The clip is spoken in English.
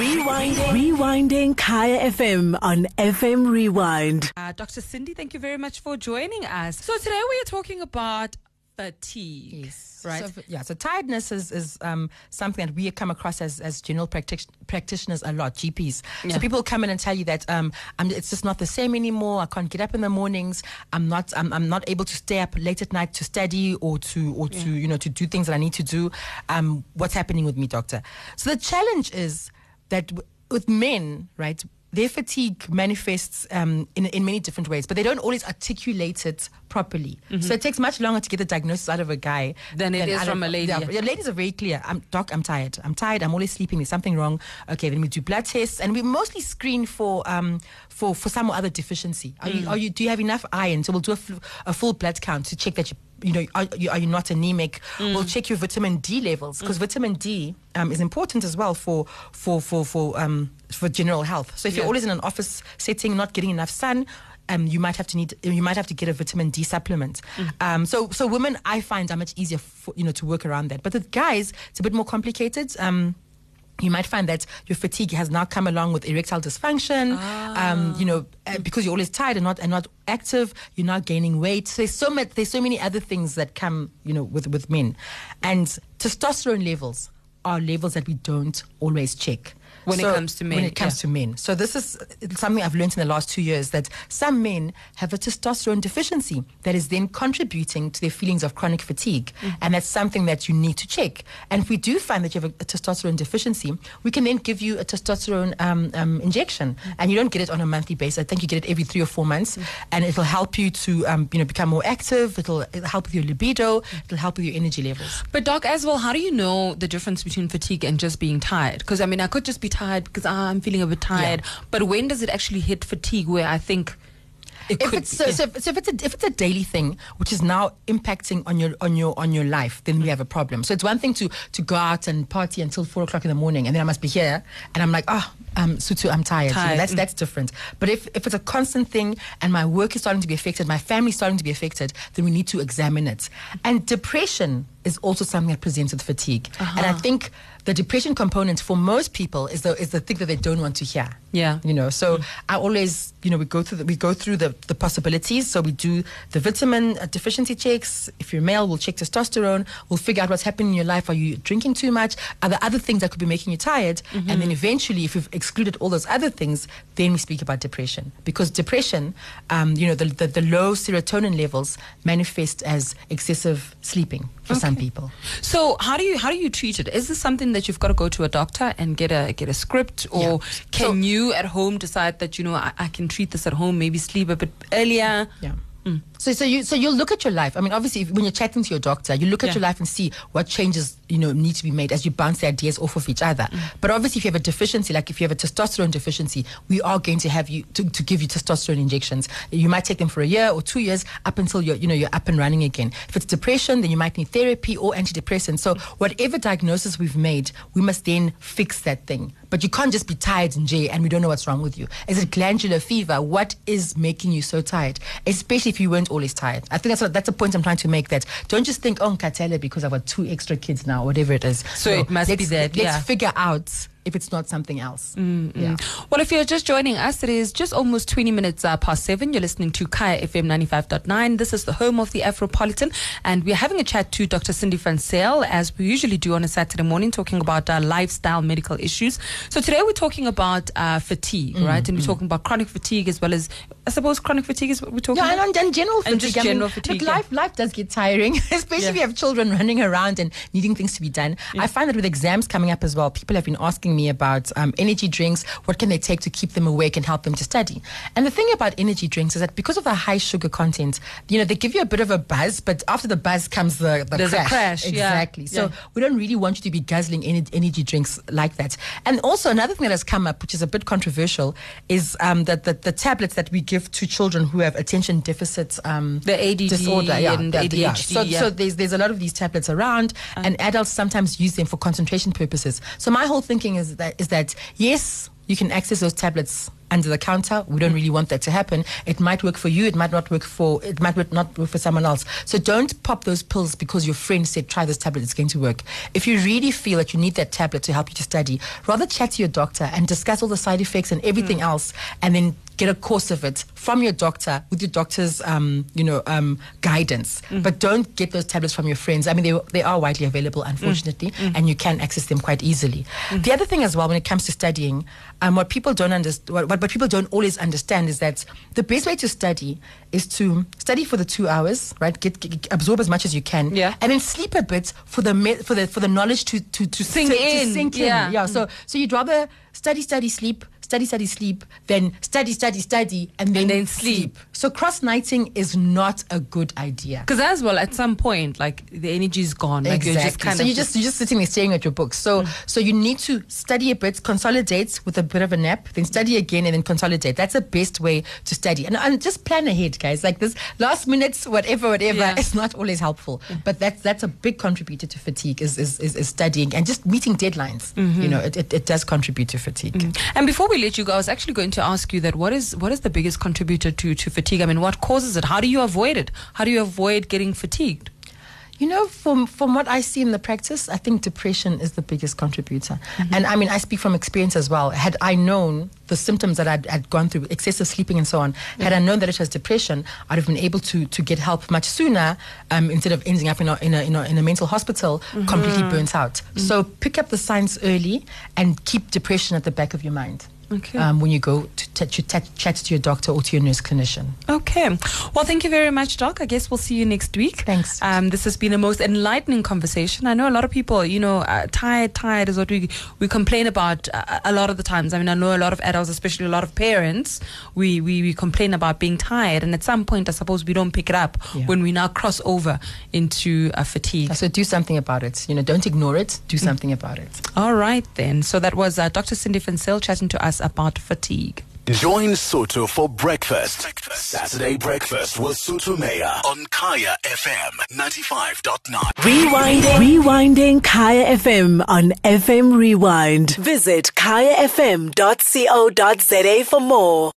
Rewinding. Rewinding Kaya FM on FM Rewind. Uh, Dr. Sindi, thank you very much for joining us. So today we are talking about fatigue. Yes. Right. So, yeah. So tiredness is, is um, something that we come across as, as general practic- practitioners a lot, GPs. Yeah. So people come in and tell you that um, I'm, it's just not the same anymore. I can't get up in the mornings. I'm not. I'm, I'm not able to stay up late at night to study or to or to you know to do things that I need to do. Um, what's happening with me, doctor? So the challenge is that w- with men, right? Their fatigue manifests um, in, in many different ways, but they don't always articulate it properly. So it takes much longer to get the diagnosis out of a guy Mm-hmm. Than it is from of- a lady. Yeah, yeah, ladies are very clear. I'm doc. I'm tired. I'm tired. I'm always sleeping. There's something wrong. Okay, then we do blood tests, and we mostly screen for um for for some other deficiency. Are Mm. you are you do you have enough iron? So we'll do a, fl- a full blood count to check that you. You know, are you, are you not anemic? Mm. We'll check your vitamin D levels because vitamin D um, is important as well for for for for um, for general health. So if you're always in an office setting, not getting enough sun, um, you might have to need you might have to get a vitamin D supplement. Um, so so women I find are much easier for, you know to work around that. But with guys, it's a bit more complicated. Um, you might find that your fatigue has now come along with erectile dysfunction. Um, you know, uh, because you're always tired and not and not active, you're not gaining weight. So there's so much. There's so many other things that come, you know, with with men, and testosterone levels are levels that we don't always check When it comes to men, When it comes yeah. to men. So this is something I've learned in the last two years that some men have a testosterone deficiency that is then contributing to their feelings of chronic fatigue, Mm-hmm. and that's something that you need to check. And if we do find that you have a, a testosterone deficiency, we can then give you a testosterone um, um, injection, Mm-hmm. and you don't get it on a monthly basis. I think you get it every three or four months, Mm-hmm. and it'll help you to um, you know become more active. It'll, it'll help with your libido. Mm-hmm. It'll help with your energy levels. But doc, as well, how do you know the difference between fatigue and just being tired? Because I mean, I could just be tired because ah, I'm feeling a bit tired. But when does it actually hit fatigue? Where I think it if could it's so, yeah. so, if- so if it's a if it's a daily thing which is now impacting on your on your on your life then we have a problem so it's one thing to to go out and party until four o'clock in the morning and then I must be here and I'm like oh um Sutu I'm tired, You know, Tired, that's mm. that's different but if if it's a constant thing and my work is starting to be affected my family's starting to be affected then we need to examine it and depression is also something that presents with fatigue. And I think the depression component for most people is the is the thing that they don't want to hear. Yeah. you know so i always you know we go through the, we go through the, the possibilities. So we do the vitamin uh, deficiency checks. If you're male we'll check testosterone. We'll figure out what's happening in your life. Are you drinking too much? Are there other things that could be making you tired? And then eventually if we've excluded all those other things then we speak about depression. Because depression um, you know the, the, the low serotonin levels manifest as excessive sleeping for some people So how do you how do you treat it? Is this something that you've got to go to a doctor and get a get a script, or Yeah. can So- you at home decide that you know I, I can treat this at home, maybe sleep a bit earlier? Yeah. Hmm. So, so you so you'll look at your life. I mean, obviously, if, when you're chatting to your doctor, you look at Yeah. your life and see what changes you know need to be made as you bounce the ideas off of each other. Mm. But obviously, if you have a deficiency, like if you have a testosterone deficiency, we are going to have you to, to give you testosterone injections. You might take them for a year or two years up until you're you know you're up and running again. If it's depression, then you might need therapy or antidepressants. So whatever diagnosis we've made, we must then fix that thing. But you can't just be tired and jay and we don't know what's wrong with you. Is it glandular fever? What is making you so tired? Especially if you weren't always tired. I think that's what, that's a point I'm trying to make. That don't just think, oh, Katela, because I've got two extra kids now, whatever it is. So it must be that, Let's yeah. Figure out if it's not something else. Yeah. Well, if you're just joining us, it is just almost 20 minutes uh, past seven. You're listening to Kaya FM 95.9. This is the home of the Afropolitan, and we're having a chat to Dr. Sindi van Zyl, as we usually do on a Saturday morning, talking about uh, lifestyle medical issues. So today we're talking about uh, fatigue, Mm, right? And we're talking about chronic fatigue as well as, I suppose, chronic fatigue is what we're talking Yeah, about. and, and general fatigue. And just I mean, general look, fatigue, yeah. life, life does get tiring, especially if you have children running around and needing things to be done. I find that with exams coming up as well, people have been asking me about um, energy drinks. What can they take to keep them awake and help them to study? And the thing about energy drinks is that because of the high sugar content, you know, they give you a bit of a buzz, but after the buzz comes the, the There's a crash. crash, yeah. Exactly. So Yeah. we don't really want you to be guzzling ener- energy drinks like that. And also another thing that has come up, which is a bit controversial, is um, that the, the tablets that we give to children who have attention deficit um, The ADD disorder, yeah, and the- the- yeah. ADHD, So, yeah. so there's there's a lot of these tablets around, and adults sometimes use them for concentration purposes. So my whole thinking is that is that yes, you can access those tablets under the counter. We don't really want that to happen. It might work for you. It might not work for. It might not work for someone else. So don't pop those pills because your friend said try this tablet. It's going to work. If you really feel that you need that tablet to help you to study, rather chat to your doctor and discuss all the side effects and everything hmm. else, and then get a course of it from your doctor with your doctor's, um, you know, um, guidance. But don't get those tablets from your friends. I mean, they, they are widely available, unfortunately, and you can access them quite easily. The other thing as well, when it comes to studying, um, what people don't understand, what, what people don't always understand is that the best way to study is to study for the two hours, right? Get, get absorb as much as you can, Yeah. and then sleep a bit for the me- for the for the knowledge to to to Sink to- to in. sink in. Yeah. yeah. So so you'd rather study, study, sleep, study, study, sleep, then study, study, study, and then, then sleep. So cross nighting is not a good idea. Because as well, at some point, like the energy is gone. Like you're just kind so of you're just you're just sitting there staring at your books. So hmm. so you need to study a bit, consolidate with a bit of a nap, then study again, and then consolidate. That's the best way to study. And, and just plan ahead, guys. Like this last minutes, whatever, whatever, Yeah. it's not always helpful. Hmm. But that's that's a big contributor to fatigue is is, is, is studying and just meeting deadlines. Mm-hmm. You know, it, it, it does contribute to fatigue. Mm. And before we let you go, I was actually going to ask you that what is what is the biggest contributor to, to fatigue? I mean, what causes it? How do you avoid it? How do you avoid getting fatigued? You know, from from what I see in the practice, I think depression is the biggest contributor. Mm-hmm. And I mean, I speak from experience as well. Had I known the symptoms that I'd, I'd gone through, excessive sleeping and so on, had I mm-hmm. known that it was depression, I'd have been able to to get help much sooner um, instead of ending up in a, in a, in a, in a mental hospital mm-hmm. completely burnt out. So pick up the signs early and keep depression at the back of your mind. Okay. Um, when you go to, t- to t- chat to your doctor or to your nurse clinician. Okay. Well, thank you very much, Doc. I guess we'll see you next week. Thanks. Um, this has been a most enlightening conversation. I know a lot of people, you know, uh, tired, tired is what we we complain about uh, a lot of the times. I mean, I know a lot of adults, especially a lot of parents, we, we, we complain about being tired. And at some point, I suppose we don't pick it up Yeah. when we now cross over into uh, fatigue. So do something about it. You know, don't ignore it. Do something about it. All right, then. So that was uh, Dr. Sindi van Zyl chatting to us about fatigue. Join Soto for breakfast. Saturday breakfast with Soto Mayor on Kaya FM 95.9. Rewinding. Rewinding Kaya FM on FM Rewind. Visit kayafm.co.za for more.